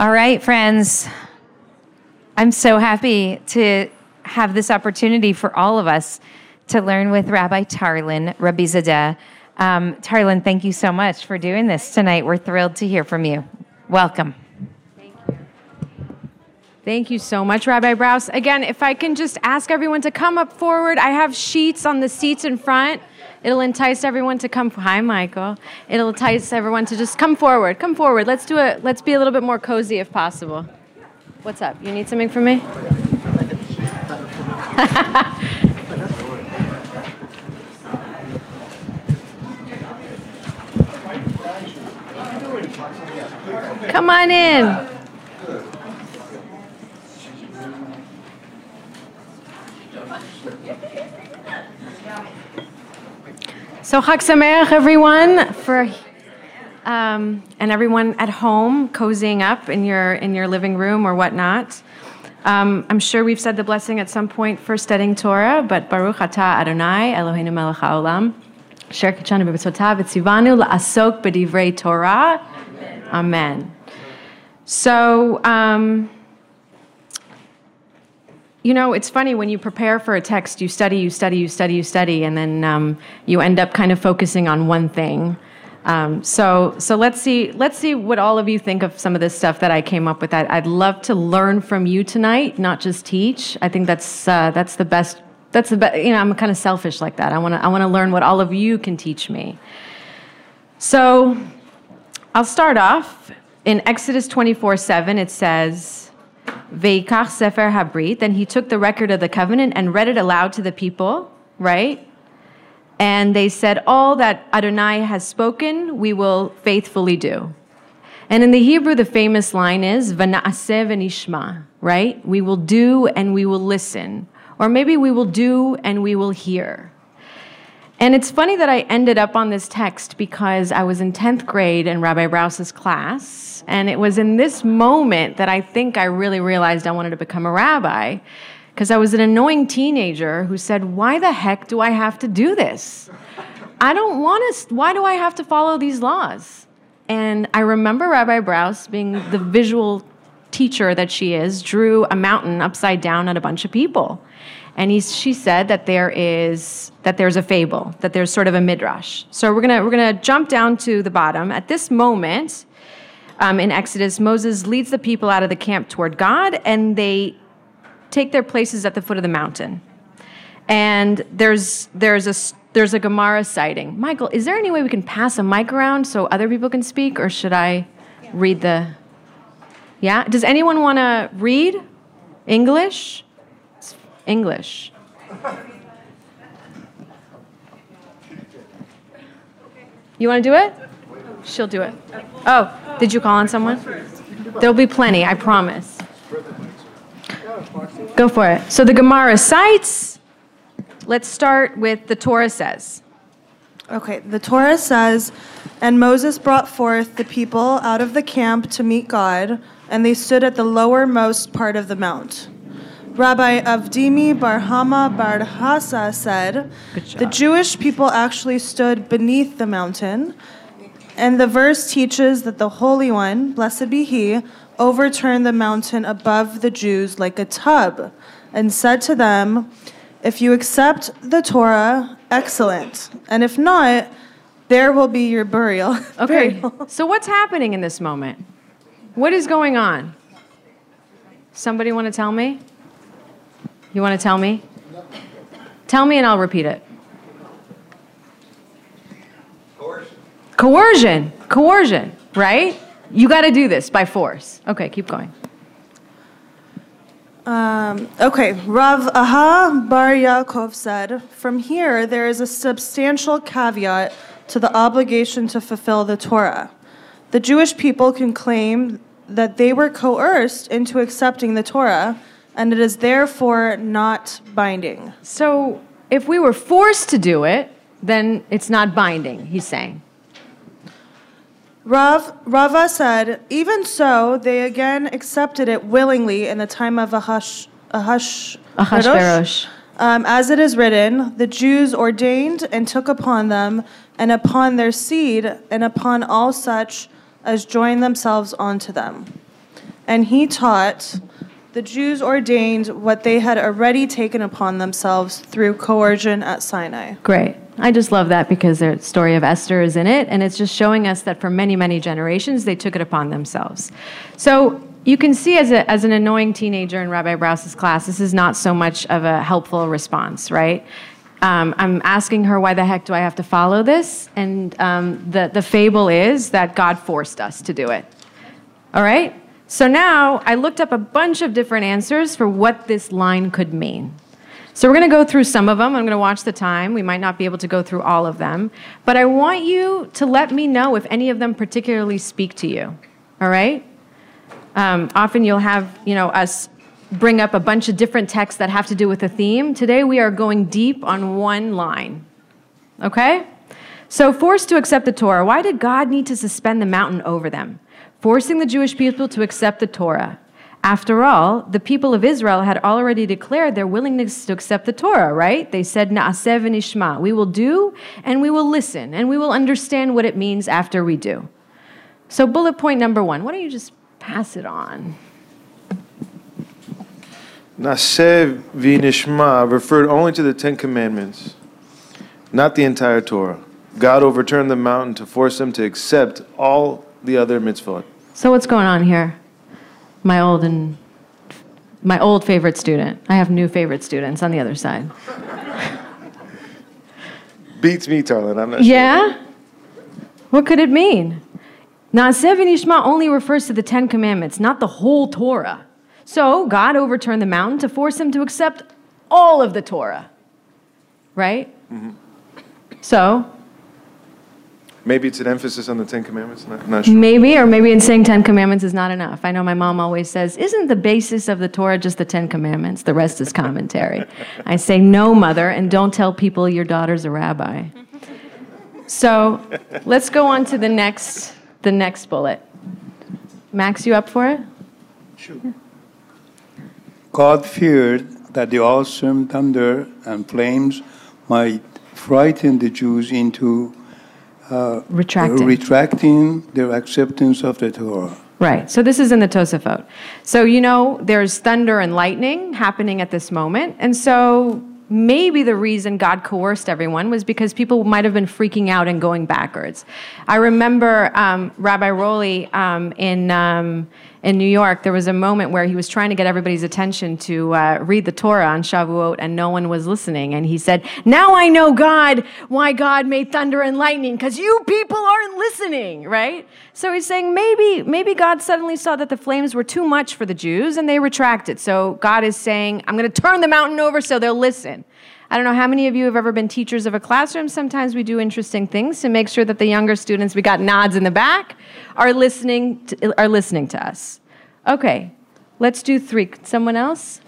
All right, friends. I'm so happy to have this opportunity for all of us to learn with Rabbi Tarlan, Rabbi Zadeh. Um, Tarlan, thank you so much for doing this tonight. We're thrilled to hear from you. Welcome. Thank you so much, Rabbi Brous. Again, if I can just ask everyone to come up forward, I have sheets on the seats in front. It'll entice everyone to come. Hi, Michael. It'll entice everyone to just come forward. Come forward. Let's do it. Let's be a little bit more cozy if possible. What's up? You need something from me? Come on in. So Chag Sameach, everyone, for um, and everyone at home cozying up in your in your living room or whatnot. Um, I'm sure we've said the blessing at some point for studying Torah, but Baruch Atah Adonai Eloheinu Melech Haolam, Sher Kid'shanu B'Mitzvotav V'Tzivanu La'asok B'Divrei Torah. Amen. So. Um, you know, it's funny when you prepare for a text, you study, you study, you study, you study, and then um, you end up kind of focusing on one thing. Um, so, so let's see, let's see what all of you think of some of this stuff that I came up with. I'd, I'd love to learn from you tonight, not just teach. I think that's uh, that's the best. That's the best. You know, I'm kind of selfish like that. I want to I want to learn what all of you can teach me. So, I'll start off in Exodus 24:7. It says. Veikach Sefer Habrit. Then he took the record of the covenant and read it aloud to the people, right? And they said, All that Adonai has spoken, we will faithfully do. And in the Hebrew, the famous line is, Vana'aseh v'nishma, right? We will do and we will listen. Or maybe we will do and we will hear. And it's funny that I ended up on this text because I was in 10th grade in Rabbi Brous's class. And it was in this moment that I think I really realized I wanted to become a rabbi because I was an annoying teenager who said, Why the heck do I have to do this? I don't want to, why do I have to follow these laws? And I remember Rabbi Brous being the visual teacher that she is, drew a mountain upside down at a bunch of people. And he, she said that there is that there's a fable, that there's sort of a midrash. So we're gonna we're gonna jump down to the bottom. At this moment, um, in Exodus, Moses leads the people out of the camp toward God, and they take their places at the foot of the mountain. And there's there's a there's a Gemara citing. Michael, is there any way we can pass a mic around so other people can speak, or should I read the? Yeah. Does anyone want to read English? English. You want to do it? She'll do it. Oh, did you call on someone? There'll be plenty, I promise. Go for it. So the Gemara cites. Let's start with the Torah says. Okay, the Torah says, And Moses brought forth the people out of the camp to meet God, and they stood at the lowermost part of the mount. Rabbi Avdimi bar Hama bar Hasa said, The Jewish people actually stood beneath the mountain, and the verse teaches that the Holy One, blessed be He, overturned the mountain above the Jews like a tub, and said to them, If you accept the Torah, excellent, and if not, there will be your burial. Okay, burial. so what's happening in this moment? What is going on? Somebody want to tell me? You want to tell me? Tell me and I'll repeat it. Coercion. Coercion. Coercion, right? You got to do this by force. Okay, keep going. Um, okay, Rav Aha Bar Yaakov said, From here, there is a substantial caveat to the obligation to fulfill the Torah. The Jewish people can claim that they were coerced into accepting the Torah, and it is therefore not binding. So if we were forced to do it, then it's not binding, he's saying. Rav, Rava said, even so, they again accepted it willingly in the time of Ahash, Ahash, Ahashverosh. Um, as it is written, the Jews ordained and took upon them, and upon their seed, and upon all such as joined themselves unto them. And he taught, the Jews ordained what they had already taken upon themselves through coercion at Sinai. Great. I just love that because the story of Esther is in it, and it's just showing us that for many, many generations, they took it upon themselves. So you can see as, a, as an annoying teenager in Rabbi Brous's class, this is not so much of a helpful response, right? Um, I'm asking her, why the heck do I have to follow this? And um, the, the fable is that God forced us to do it. All right? So now I looked up a bunch of different answers for what this line could mean. So we're going to go through some of them. I'm going to watch the time. We might not be able to go through all of them. But I want you to let me know if any of them particularly speak to you. All right? Um, often you'll have, you know, us bring up a bunch of different texts that have to do with a theme. Today we are going deep on one line. Okay? So, forced to accept the Torah. Why did God need to suspend the mountain over them? Forcing the Jewish people to accept the Torah. After all, the people of Israel had already declared their willingness to accept the Torah, right? They said, Na'aseh v'nishma. We will do and we will listen and we will understand what it means after we do. So, bullet point number one. Why don't you just pass it on? Na'aseh v'nishma referred only to the Ten Commandments, not the entire Torah. God overturned the mountain to force them to accept all the other mitzvot. So, what's going on here? my old and my old favorite student. I have new favorite students on the other side. Beats me, Tarlan. I'm not yeah? Sure. What could it mean? Na'aseh v'nishma only refers to the Ten Commandments, not the whole Torah. So God overturned the mountain to force him to accept all of the Torah. Right? Mm-hmm. So Maybe it's an emphasis on the Ten Commandments. Not, not sure. Maybe, or maybe in saying Ten Commandments is not enough. I know my mom always says, "Isn't the basis of the Torah just the Ten Commandments? The rest is commentary." I say, "No, mother, and don't tell people your daughter's a rabbi." So, let's go on to the next the next bullet. Max, you up for it? Sure. God feared that the awesome thunder and flames might frighten the Jews into uh, retracting. retracting their acceptance of the Torah. Right. So this is in the Tosafot. So you know there's thunder and lightning happening at this moment, and so maybe the reason God coerced everyone was because people might have been freaking out and going backwards. I remember um, Rabbi Rowley um, in. Um, in New York, there was a moment where he was trying to get everybody's attention to uh, read the Torah on Shavuot, and no one was listening. And he said, "Now I know God, why God made thunder and lightning, because you people aren't listening, right?" So he's saying maybe, maybe God suddenly saw that the flames were too much for the Jews, and they retracted. So God is saying, "I'm going to turn the mountain over so they'll listen." I don't know how many of you have ever been teachers of a classroom. Sometimes we do interesting things to make sure that the younger students, we got nods in the back, are listening to, are listening to us. Okay, let's do three. Someone else?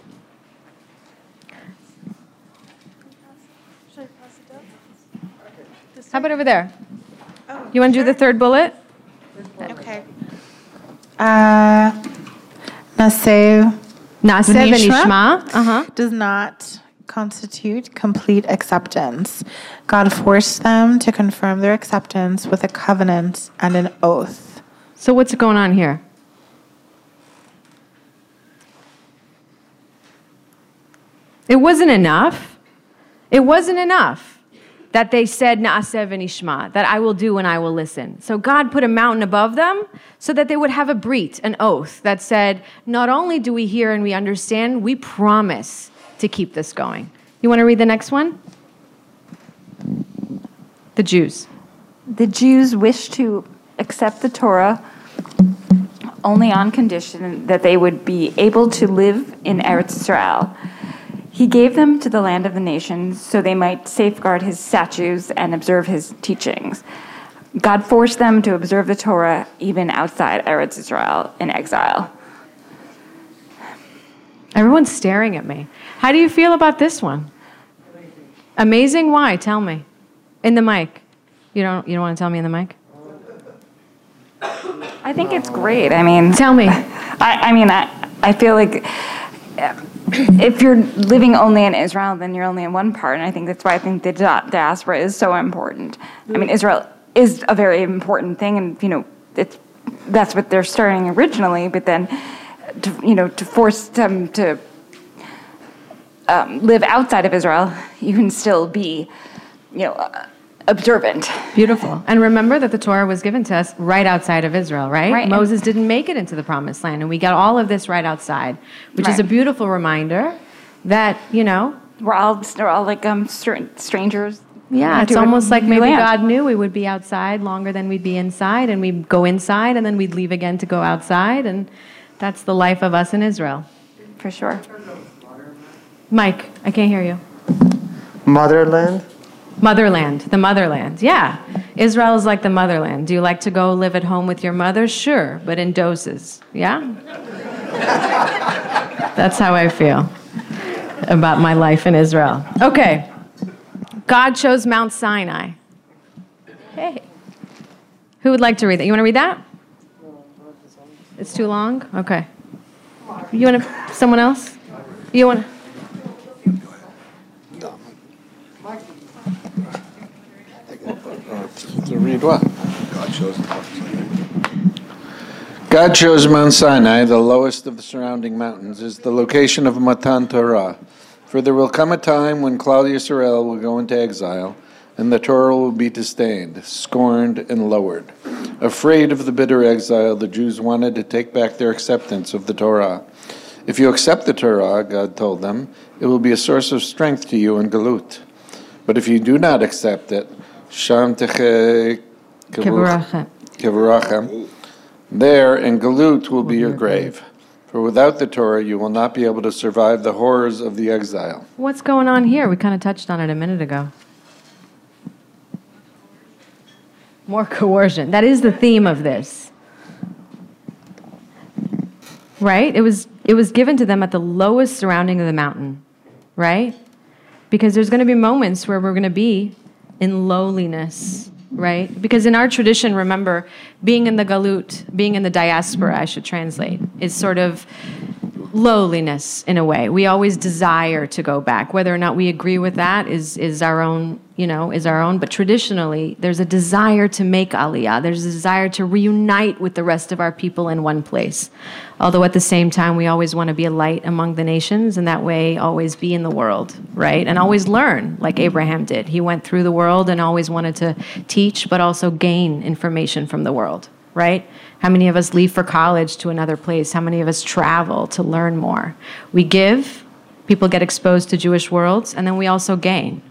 How about over there? Oh, you want to sure. do the third bullet? Okay. Uh, Na'aseh. Nishma uh-huh. does not constitute complete acceptance. God forced them to confirm their acceptance with a covenant and an oath. So, what's going on here? It wasn't enough. It wasn't enough that they said Na'aseh v'nishma, that I will do and I will listen. So God put a mountain above them so that they would have a brit, an oath that said, not only do we hear and we understand, we promise to keep this going. You want to read the next one? The Jews. The Jews wish to accept the Torah only on condition that they would be able to live in Eretz Israel. He gave them to the land of the nations so they might safeguard his statutes and observe his teachings. God forced them to observe the Torah even outside Eretz Israel in exile. Everyone's staring at me. How do you feel about this one? Amazing. Why? Tell me. In the mic. You don't. You don't want to tell me in the mic. I think it's great. I mean, Tell me. I, I mean, I, I feel like uh, if you're living only in Israel, then you're only in one part, and I think that's why I think the diaspora is so important. I mean, Israel is a very important thing, and you know, it's that's what they're starting originally, but then, to, you know, to force them to um, live outside of Israel, you can still be, you know, uh, observant. Beautiful. And remember that the Torah was given to us right outside of Israel, right? Right. Moses didn't make it into the promised land, and we got all of this right outside, which is a beautiful reminder that, you know, We're all we're all like um strangers. yeah, it's almost like maybe land. God knew we would be outside longer than we'd be inside, and we'd go inside, and then we'd leave again to go outside, and that's the life of us in Israel. for sure. Mike, I can't hear you. Motherland? Motherland, the motherland. Yeah. Israel is like the motherland. Do you like to go live at home with your mother? Sure, but in doses. Yeah? That's how I feel about my life in Israel. Okay. God chose Mount Sinai. Hey. Who would like to read that? You want to read that? It's too long? Okay. You want to, someone else? You want to? Read what? God chose Mount Sinai, the lowest of the surrounding mountains, as the location of Matan Torah. For there will come a time when Klal Yisroel will go into exile, and the Torah will be disdained, scorned, and lowered. Afraid of the bitter exile, the Jews wanted to take back their acceptance of the Torah. If you accept the Torah, God told them, it will be a source of strength to you in Galut. But if you do not accept it, Sham. Kevorachem, there in Galut will be your grave. For without the Torah, you will not be able to survive the horrors of the exile. What's going on here? We kind of touched on it a minute ago. More coercion. That is the theme of this. Right? It was it was given to them at the lowest surrounding of the mountain, right? Because there's going to be moments where we're going to be in lowliness, right? Because in our tradition, remember, being in the galut, being in the diaspora, I should translate, is sort of lowliness in a way. We always desire to go back. Whether or not we agree with that is is our own, you know, is our own. But traditionally, there's a desire to make aliyah. There's a desire to reunite with the rest of our people in one place. Although at the same time, we always want to be a light among the nations, and that way, always be in the world, right? And always learn, like Abraham did. He went through the world and always wanted to teach, but also gain information from the world, right? How many of us leave for college to another place? How many of us travel to learn more? We give, people get exposed to Jewish worlds, and then we also gain.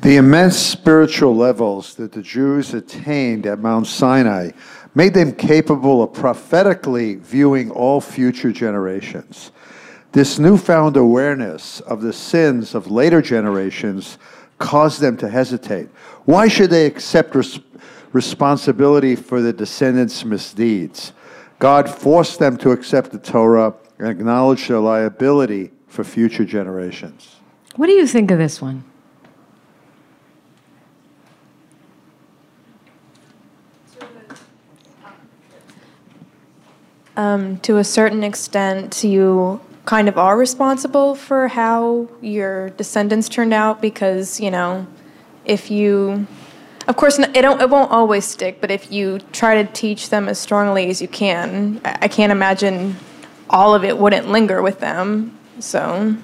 The immense spiritual levels that the Jews attained at Mount Sinai made them capable of prophetically viewing all future generations. This newfound awareness of the sins of later generations caused them to hesitate. Why should they accept res- responsibility for the descendants' misdeeds? God forced them to accept the Torah and acknowledge their liability for future generations. What do you think of this one? Um, to a certain extent, you kind of are responsible for how your descendants turned out because, you know, if you, of course, it, don't, it won't always stick, but if you try to teach them as strongly as you can, I, I can't imagine all of it wouldn't linger with them. So,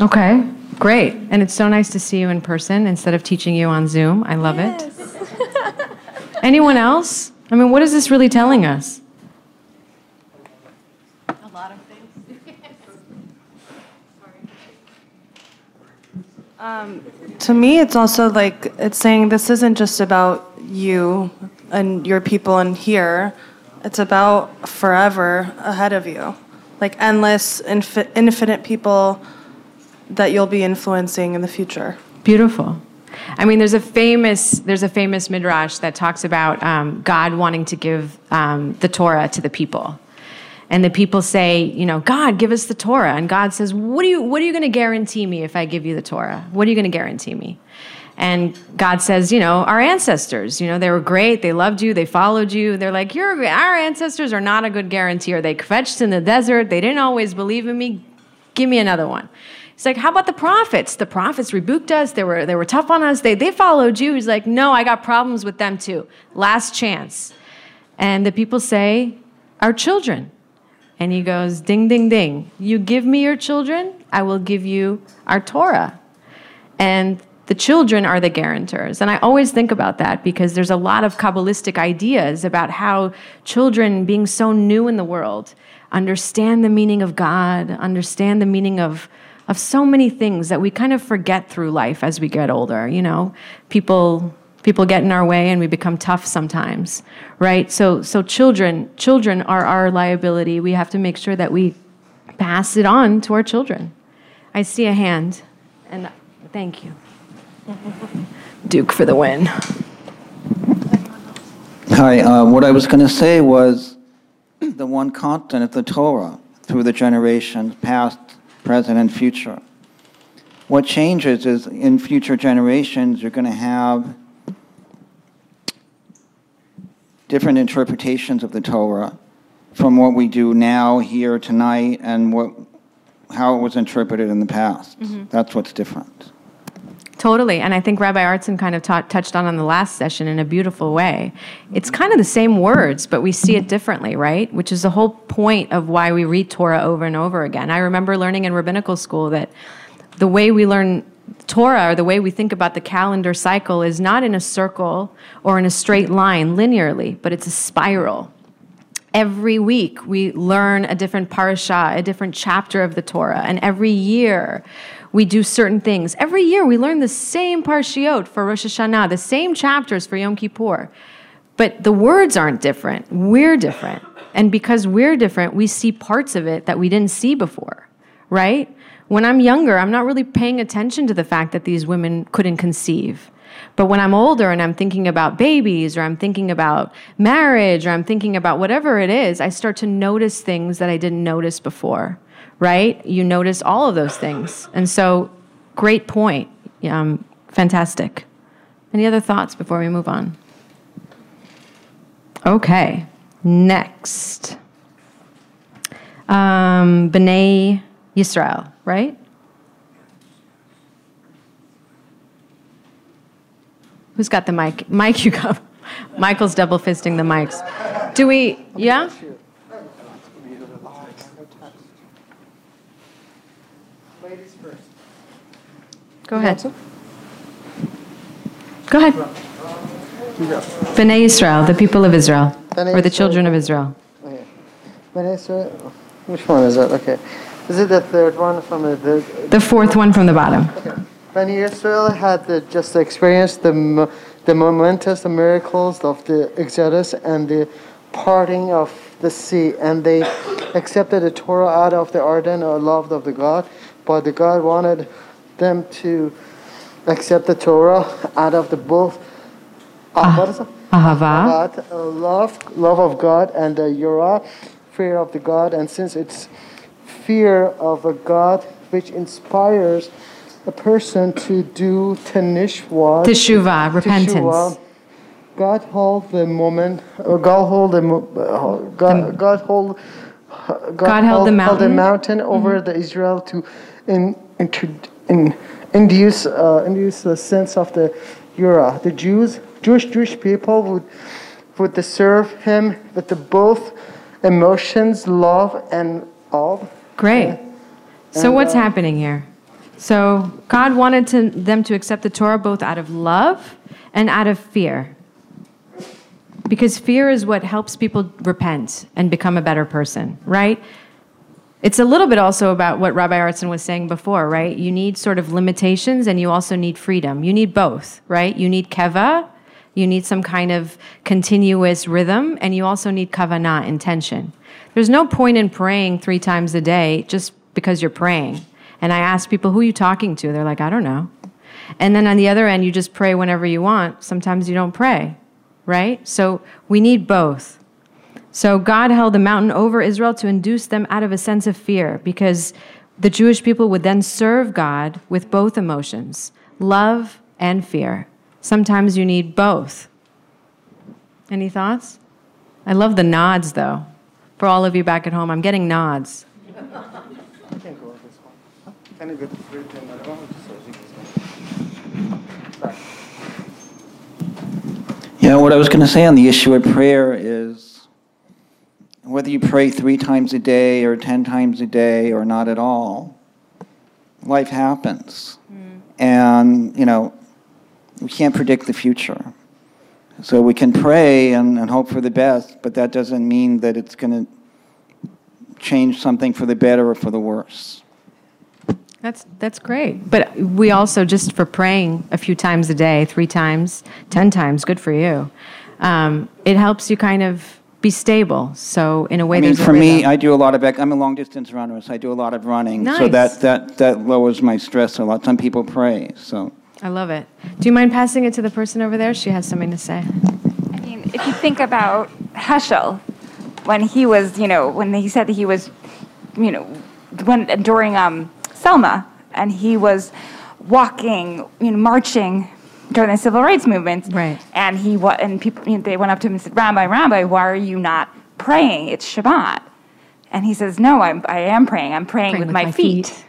Okay, great. And it's so nice to see you in person instead of teaching you on Zoom. I love it. Anyone else? I mean, what is this really telling us? To me, it's also like it's saying this isn't just about you. and your people in here. It's about forever ahead of you, like endless, infi- infinite people that you'll be influencing in the future. Beautiful. I mean, there's a famous there's a famous midrash that talks about um, God wanting to give um, the Torah to the people, and the people say, you know, God, give us the Torah, and God says, what are you what are you going to guarantee me if I give you the Torah? What are you going to guarantee me? And God says, you know, our ancestors, you know, they were great, they loved you, they followed you. They're like, You're, our ancestors are not a good guarantor. They fetched in the desert, they didn't always believe in me. Give me another one. He's like, How about the prophets? The prophets rebuked us, they were, they were tough on us, they, they followed you. He's like, No, I got problems with them too. Last chance. And the people say, Our children. And he goes, Ding, ding, ding. You give me your children, I will give you our Torah. And the children are the guarantors. And I always think about that because there's a lot of Kabbalistic ideas about how children, being so new in the world, understand the meaning of God, understand the meaning of, of so many things that we kind of forget through life as we get older. You know, people people get in our way and we become tough sometimes right so so children children are our liability we have to make sure that we pass it on to our children i see a hand and thank you Duke for the win. Hi, uh, what I was going to say was the one constant of the Torah through the generations, past, present, and future. What changes is in future generations, you're going to have different interpretations of the Torah from what we do now, here, tonight, and what, how it was interpreted in the past. Mm-hmm. That's what's different. Totally. And I think Rabbi Artson kind of touched on in the last session in a beautiful way. It's kind of the same words, but we see it differently, right? Which is the whole point of why we read Torah over and over again. I remember learning in rabbinical school that the way we learn Torah or the way we think about the calendar cycle is not in a circle or in a straight line linearly, but it's a spiral. Every week we learn a different parasha, a different chapter of the Torah, and every year we do certain things. Every year we learn the same parshiot for Rosh Hashanah, the same chapters for Yom Kippur. But the words aren't different. We're different. And because we're different, we see parts of it that we didn't see before, right? When I'm younger, I'm not really paying attention to the fact that these women couldn't conceive. But when I'm older and I'm thinking about babies or I'm thinking about marriage or I'm thinking about whatever it is, I start to notice things that I didn't notice before right? You notice all of those things. And so, great point. Um, fantastic. Any other thoughts before we move on? Okay, next. Um, B'nai Yisrael, right? Who's got the mic? Mike, you go. Michael's double fisting the mics. Do we, yeah? Go ahead. Go ahead. B'nai Israel, the people of Israel, or the children of Israel. Israel. Which one is it? Okay. Is it the third one from the? The, the fourth one from the bottom. Okay. B'nai Israel had the, just experienced the the momentous the miracles of the Exodus and the parting of the sea, and they accepted the Torah out of the ardent or loved of the God, but the God wanted them to accept the Torah out of the both uh, what is it? Ahava. God, love, love of God, and uh, yirah, fear of the God. And since it's fear of a God which inspires a person to do tanishwa, teshuvah, repentance. Teshuvah, God hold the moment. Uh, God hold the uh, God, God hold. God, God held, held, the mountain, held the mountain over mm-hmm. the Israel to in, inter, in, induce uh, induce a sense of the Yura. The Jews, Jewish Jewish people would would serve him with the both emotions, love and awe. Great. And, so what's uh, happening here? So God wanted to, them to accept the Torah both out of love and out of fear. Because fear is what helps people repent and become a better person, right? It's a little bit also about what Rabbi Artson was saying before, right? You need sort of limitations and you also need freedom. You need both, right? You need keva, You need some kind of continuous rhythm, and you also need kavanah, intention. There's no point in praying three times a day just because you're praying. And I ask people, who are you talking to? They're like, I don't know. And then on the other end, you just pray whenever you want. Sometimes you don't pray, right? So we need both. So God held the mountain over Israel to induce them out of a sense of fear because the Jewish people would then serve God with both emotions love and fear. Sometimes you need both. Any thoughts? I love the nods, though. For all of you back at home, I'm getting nods. Yeah, what I was going to say on the issue of prayer is whether you pray three times a day or 10 times a day or not at all, life happens. Hmm. And, you know, we can't predict the future. So we can pray and, and hope for the best, but that doesn't mean that it's going to change something for the better or for the worse. That's that's great. But we also just for praying a few times a day, three times, ten times, good for you. Um, it helps you kind of be stable. So in a way, I mean, for me. I do a lot of, I'm a long distance runner, so I do a lot of running. So that, that, that lowers my stress a lot. Some people pray, so. I love it. Do you mind passing it to the person over there? She has something to say. I mean, if you think about Heschel, when he was, you know, when he said that he was, you know, when during um, Selma, and he was walking, you know, marching during the civil rights movement, right? And he wa- and people, you know, they went up to him and said, "Rabbi, Rabbi, why are you not praying? It's Shabbat." And he says, "No, I'm, I am praying. I'm praying, with, my, feet.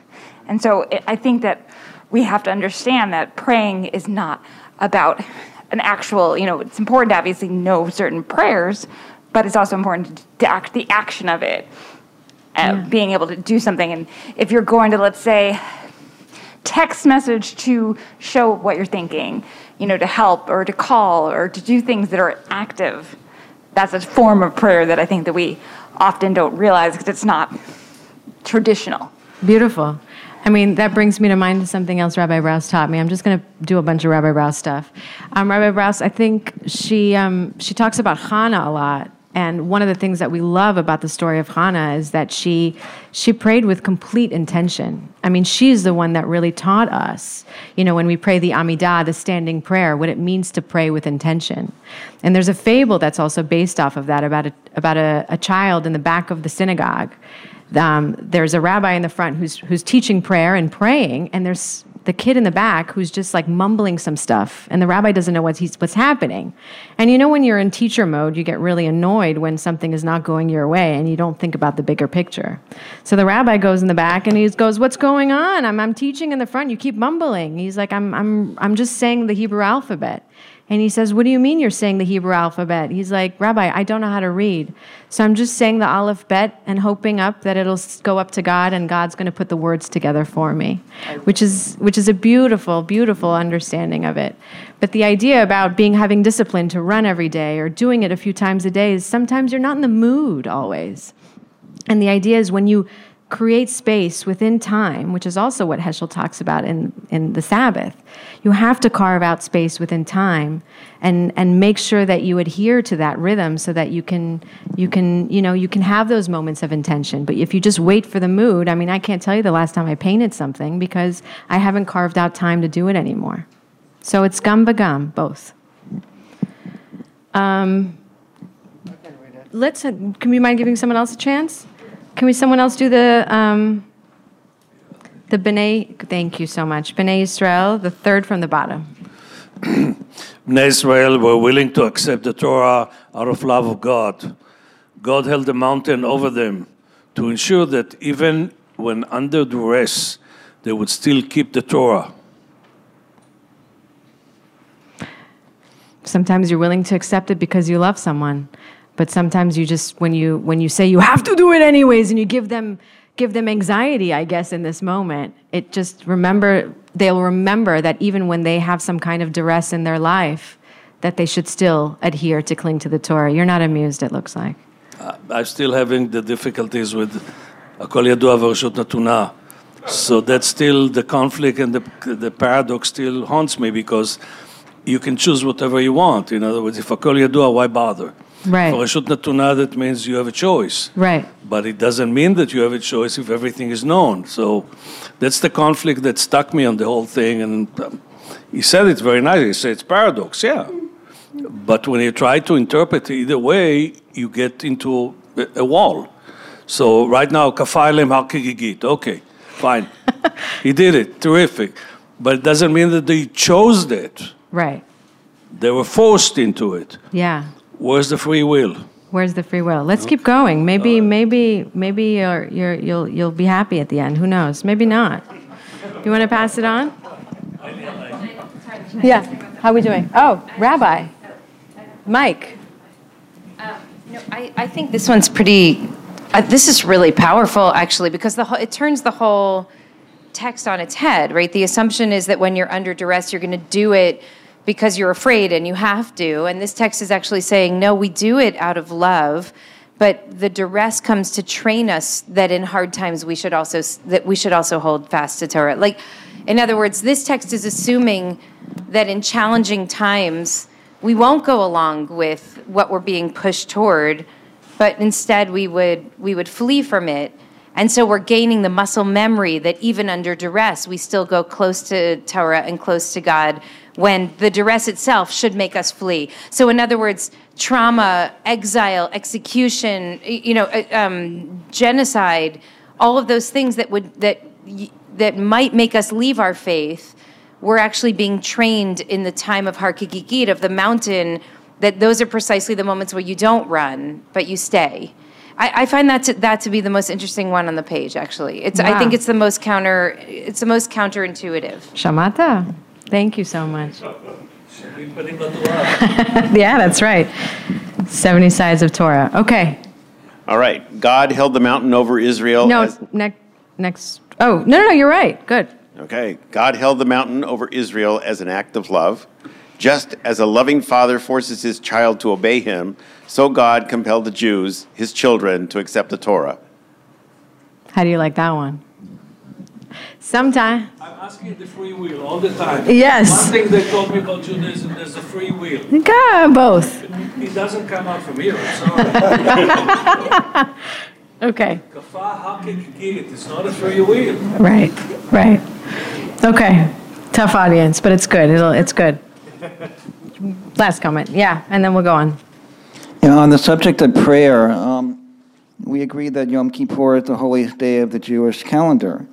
And so it, I think that we have to understand that praying is not about an actual, you know, it's important to obviously know certain prayers, but it's also important to act the action of it, uh, being able to do something. And if you're going to, let's say, text message to show what you're thinking, you know, to help or to call or to do things that are active, that's a form of prayer that I think that we often don't realize because it's not traditional. Beautiful. I mean, that brings me to mind something else Rabbi Brous taught me. I'm just going to do a bunch of Rabbi Brous stuff. Um, Rabbi Brous, I think she um, she talks about Hannah a lot, and one of the things that we love about the story of Hannah is that she she prayed with complete intention. I mean, she's the one that really taught us, you know, when we pray the Amidah, the standing prayer, what it means to pray with intention. And there's a fable that's also based off of that about a about a, a child in the back of the synagogue um, there's a rabbi in the front who's who's teaching prayer and praying, and there's the kid in the back who's just like mumbling some stuff, and the rabbi doesn't know what's what's happening. And you know when you're in teacher mode, you get really annoyed when something is not going your way, and you don't think about the bigger picture. So the rabbi goes in the back and he goes, "What's going on? I'm I'm teaching in the front. You keep mumbling." He's like, "I'm I'm I'm just saying the Hebrew alphabet." And he says, What do you mean you're saying the Hebrew alphabet? He's like, Rabbi, I don't know how to read. So I'm just saying the Aleph Bet and hoping up that it'll go up to God and God's going to put the words together for me, which is, which is a beautiful, beautiful understanding of it. But the idea about being having discipline to run every day or doing it a few times a day is sometimes you're not in the mood always. And the idea is when you create space within time, which is also what Heschel talks about in, in the Sabbath, you have to carve out space within time and, and make sure that you adhere to that rhythm so that you can you can you know you can have those moments of intention. But if you just wait for the mood, I mean I can't tell you the last time I painted something because I haven't carved out time to do it anymore. So it's gum by gum, both. Um, let's. Uh, can you mind giving someone else a chance? Can we? Someone else do the um, the B'nai? Thank you so much, B'nai Israel, the third from the bottom. Bnei Israel were willing to accept the Torah out of love of God. God held the mountain over them to ensure that even when under duress, they would still keep the Torah. Sometimes you're willing to accept it because you love someone, but sometimes you just when you when you say you have to do it anyways and you give them give them anxiety i guess in this moment it just remember they'll remember that even when they have some kind of duress in their life that they should still adhere to cling to the torah you're not amused it looks like uh, i'm still having the difficulties with so that's still the conflict and the, the paradox still haunts me because you can choose whatever you want. In other words, if a kol yadua, why bother? Right. For Reshut Natuna, that means you have a choice. Right. But it doesn't mean that you have a choice if everything is known. So that's the conflict that stuck me on the whole thing. And um, he said it very nicely. He said it's paradox, yeah. But when you try to interpret it either way, you get into a, a wall. So right now, kafailem hakigigit. Okay, fine. he did it. Terrific. But it doesn't mean that they chose that. Right. They were forced into it. Yeah. Where's the free will? Where's the free will? Let's keep going. Maybe, maybe, maybe you're, you're, you'll, you'll be happy at the end. Who knows? Maybe not. You want to pass it on? Yeah. How are we doing? Oh, Rabbi. Mike. No, I, I think this one's pretty. Uh, this is really powerful, actually, because the whole, it turns the whole text on its head, right? The assumption is that when you're under duress, you're going to do it because you're afraid and you have to. And this text is actually saying, no, we do it out of love, but the duress comes to train us that in hard times we should also that we should also hold fast to Torah. Like, in other words, this text is assuming that in challenging times we won't go along with what we're being pushed toward, but instead we would we would flee from it. And so we're gaining the muscle memory that even under duress, we still go close to Torah and close to God when the duress itself should make us flee. So, in other words, trauma, exile, execution, you know, uh, um, genocide, all of those things that would that that might make us leave our faith, we're actually being trained in the time of Harkigigit, of the mountain, that those are precisely the moments where you don't run, but you stay. I, I find that to, that to be the most interesting one on the page. Actually, it's I think it's the most counter. It's the most counterintuitive. Shamata. Thank you so much. yeah, that's right. 70 sides of Torah. Okay. All right. God held the mountain over Israel. No, as- next, next. Oh, no, no, no, you're right. Good. okay. God held the mountain over Israel as an act of love. Just as a loving father forces his child to obey him, so God compelled the Jews, his children, to accept the Torah. How do you like that one? Sometime. I'm asking the free will all the time. Yes. One thing they told me about Judaism, there's a free will. Go, both. It doesn't come out from here, I'm sorry. Okay. Kafah hakigigit, it's not a free will. Right, right. Okay. Tough audience, but it's good. It'll, it's good. Last comment. Yeah, and then we'll go on. Yeah, on the subject of prayer, um, we agree that Yom Kippur is the holiest day of the Jewish calendar.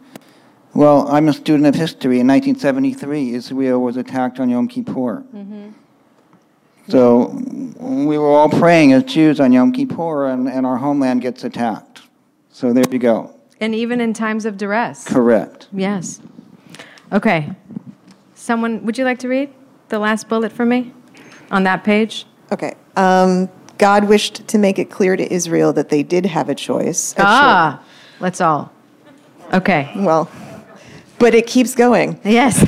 Well, I'm a student of history. In 1973, Israel was attacked on Yom Kippur. So we were all praying as Jews on Yom Kippur, and, and our homeland gets attacked. So there you go. And even in times of duress. Correct. Yes. Okay. Someone, would you like to read the last bullet for me on that page? Okay. Um, God wished to make it clear to Israel that they did have a choice. a Ah, let's all. Okay. Well, but it keeps going. Yes.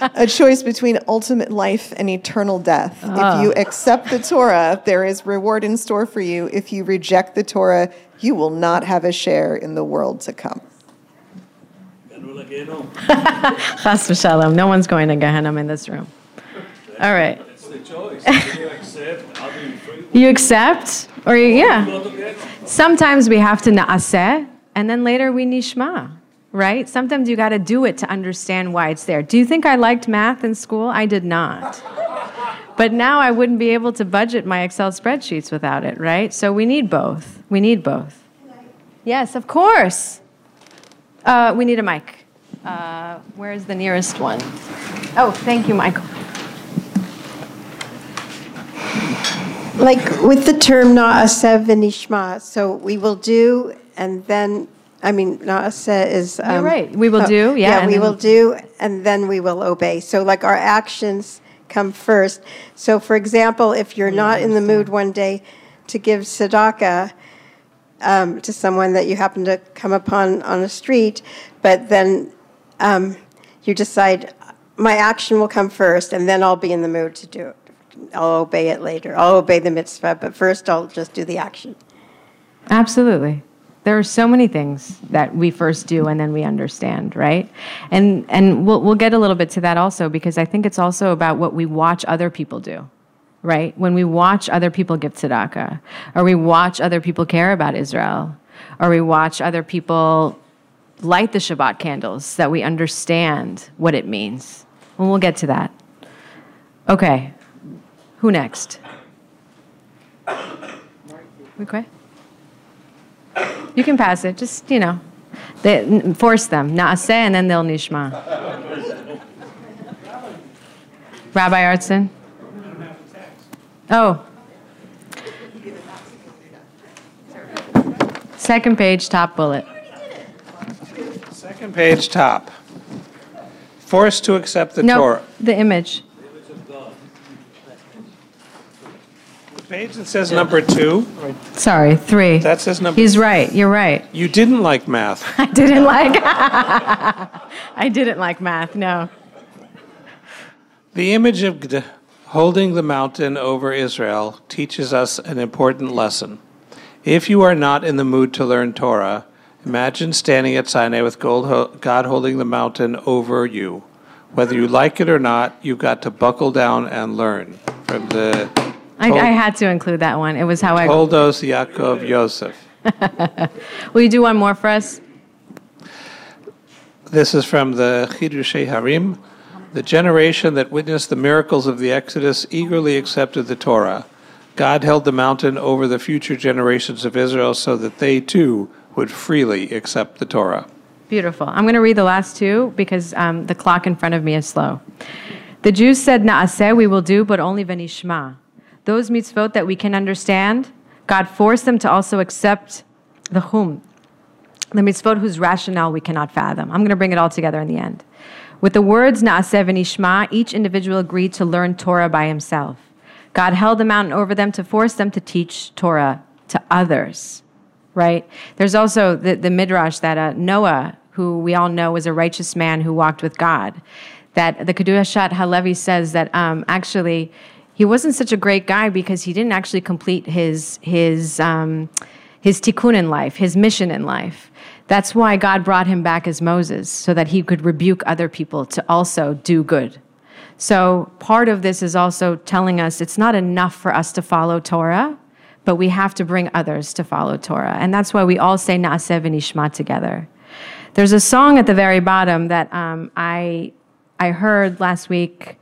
a choice between ultimate life and eternal death. Ah. If you accept the Torah, there is reward in store for you. If you reject the Torah, you will not have a share in the world to come. Chas v'shalom. No one's going to Gehenna in this room. All right. It's the choice. You accept? How do you free? You accept, or you, yeah. Sometimes we have to naaseh, and then later we nishma, right? Sometimes you got to do it to understand why it's there. Do you think I liked math in school? I did not. But now I wouldn't be able to budget my Excel spreadsheets without it, right? So we need both. We need both. Yes, of course. Uh, we need a mic. Uh, where's the nearest one? Oh, thank you, Michael. Like with the term na'aseh v'nishma, so we will do, and then, I mean, na'aseh is. You're um, right. We will do, yeah, Yeah, we will do, and then we will obey. So like our actions come first. So for example, if you're not in the mood one day to give tzedakah um, to someone that you happen to come upon on a street, but then um, you decide, my action will come first, and then I'll be in the mood to do it. I'll obey it later. I'll obey the mitzvah, but first I'll just do the action. Absolutely. There are so many things that we first do and then we understand, right? And and we'll we'll get a little bit to that also because I think it's also about what we watch other people do. Right? When we watch other people give tzedakah, or we watch other people care about Israel, or we watch other people light the Shabbat candles, that we understand what it means. And we'll get to that. Okay. Who next? Okay. You can pass it. Just, you know, they, force them. Na'aseh, and then they'll nishma. Rabbi Artson? Oh. Second page, top bullet. Second page, top. Forced to accept the no, Torah. the image. Page that says number two. Sorry, three. That says number. He's right. You're right. You didn't like math. I didn't like. I didn't like math. No. The image of Gd- holding the mountain over Israel teaches us an important lesson. If you are not in the mood to learn Torah, imagine standing at Sinai with gold ho- God holding the mountain over you. Whether you like it or not, you've got to buckle down and learn. From the I, I had to include that one. It was how I. Toldos Yaakov Yosef. Will you do one more for us? This is from the Chidushei Harim. The generation that witnessed the miracles of the Exodus eagerly accepted the Torah. God held the mountain over the future generations of Israel so that they too would freely accept the Torah. Beautiful. I'm going to read the last two because um, the clock in front of me is slow. The Jews said, Na'aseh, we will do, but only venishma. Those mitzvot that we can understand, God forced them to also accept the hum, the mitzvot whose rationale we cannot fathom. I'm going to bring it all together in the end. With the words Na'aseh venishma, each individual agreed to learn Torah by himself. God held the mountain over them to force them to teach Torah to others right? There's also the, the midrash that uh, Noah, who we all know was a righteous man who walked with God, that the Kedushat Halevi says that um, actually he wasn't such a great guy because he didn't actually complete his his um, his tikkun in life, his mission in life. That's why God brought him back as Moses, so that he could rebuke other people to also do good. So part of this is also telling us it's not enough for us to follow Torah but we have to bring others to follow Torah. And that's why we all say Na'aseh v'nishma together. There's a song at the very bottom that um, I, I heard last week,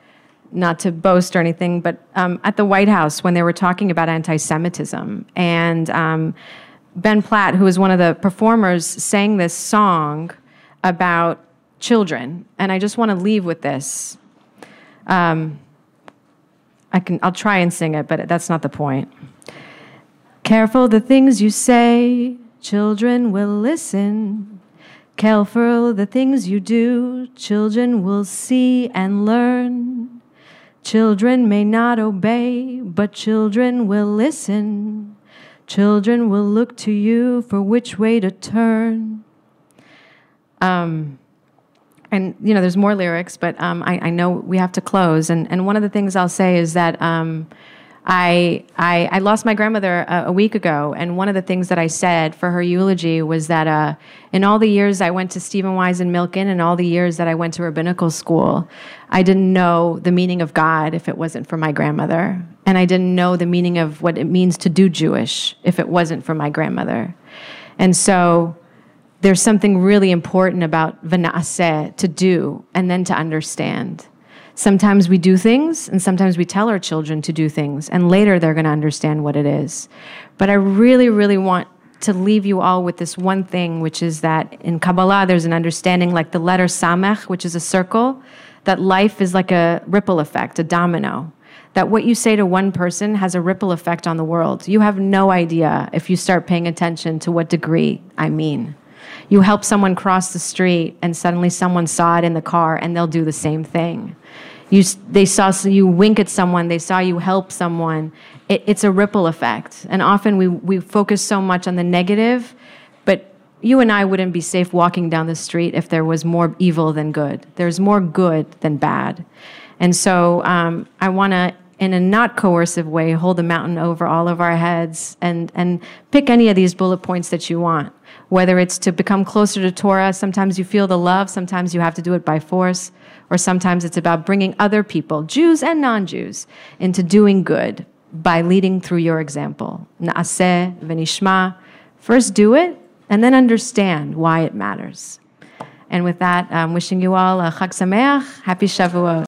not to boast or anything, but um, at the White House when they were talking about anti Semitism. And um, Ben Platt, who was one of the performers, sang this song about children. And I just want to leave with this. Um, I can, I'll try and sing it, but that's not the point. Careful the things you say, children will listen. Careful the things you do, children will see and learn. Children may not obey, but children will listen. Children will look to you for which way to turn. Um, and you know, there's more lyrics, but um, I, I, know we have to close. And, and one of the things I'll say is that um, I, I, I lost my grandmother a, a, week ago, and one of the things that I said for her eulogy was that uh, in all the years I went to Stephen Wise and Milken, and all the years that I went to rabbinical school, I didn't know the meaning of God if it wasn't for my grandmother, and I didn't know the meaning of what it means to do Jewish if it wasn't for my grandmother, and so there's something really important about v'naaseh to do and then to understand. Sometimes we do things, and sometimes we tell our children to do things, and later they're going to understand what it is. But I really, really want to leave you all with this one thing, which is that in Kabbalah, there's an understanding like the letter Samech, which is a circle, that life is like a ripple effect, a domino. That what you say to one person has a ripple effect on the world. You have no idea if you start paying attention to what degree I mean. You help someone cross the street, and suddenly someone saw it in the car, and they'll do the same thing. You, they saw so you wink at someone, they saw you help someone. It, it's a ripple effect. And often we, we focus so much on the negative, but you and I wouldn't be safe walking down the street if there was more evil than good. There's more good than bad. And so um, I want to, in a not coercive way, hold a mountain over all of our heads and, and pick any of these bullet points that you want. Whether it's to become closer to Torah, sometimes you feel the love, sometimes you have to do it by force, or sometimes it's about bringing other people, Jews and non Jews, into doing good by leading through your example. Na'aseh v'nishma. First do it, and then understand why it matters. And with that, I'm wishing you all a Chag Sameach, happy Shavuot.